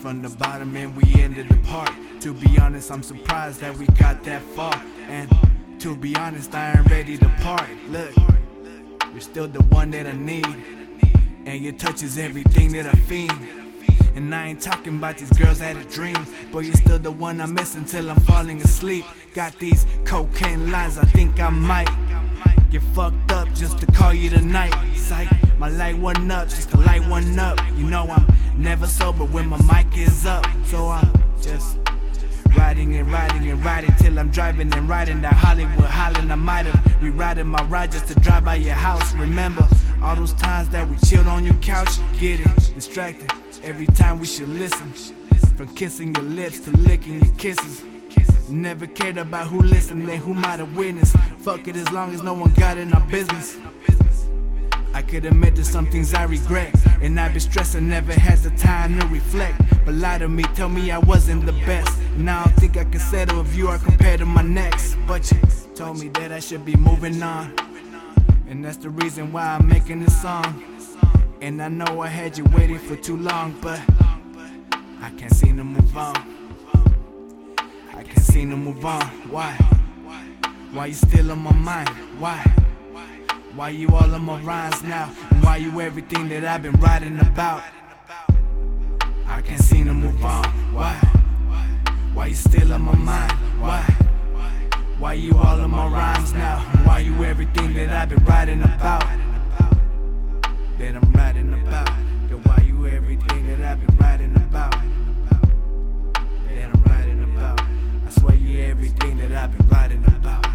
from the bottom and we ended apart. To be honest, I'm surprised that we got that far. And to be honest, I ain't ready to part. Look, you're still the one that I need. And your touch is everything that I fiend. And I ain't talking about these girls that I dream. But you're still the one I miss until I'm falling asleep. Got these cocaine lines, I think I might get fucked up just to call you tonight. Psych, my light one up, just to light one up. You know I'm never sober when my mic is up. So I'm just riding and riding and riding till I'm driving and riding that Hollywood Highland. I might have rewriting my ride just to drive by your house. Remember all those times that we chilled on your couch, getting distracted every time we should listen. From kissing your lips to licking your kisses. Never cared about who listened and who might have witnessed. Fuck it as long as no one got in our business. I could admit to some things I regret. And I've been stressing, never had the time to reflect. But lie to me, tell me I wasn't the best. Now I think I can settle if you are compared to my next. But you told me that I should be moving on. And that's the reason why I'm making this song. And I know I had you waiting for too long, but I can't seem to move on. I can't seem to move on. Why? Why you still on my mind? Why? Why you all on my rhymes now? And why you everything that I've been writing about? I can't seem to move on. Why? Why you still on my mind? Why? Why you all on my rhymes now? And why you everything that I've been writing about? That I'm writing about. Then why you everything that I've been writing about? That I'm writing about. I swear you everything that I've been writing about.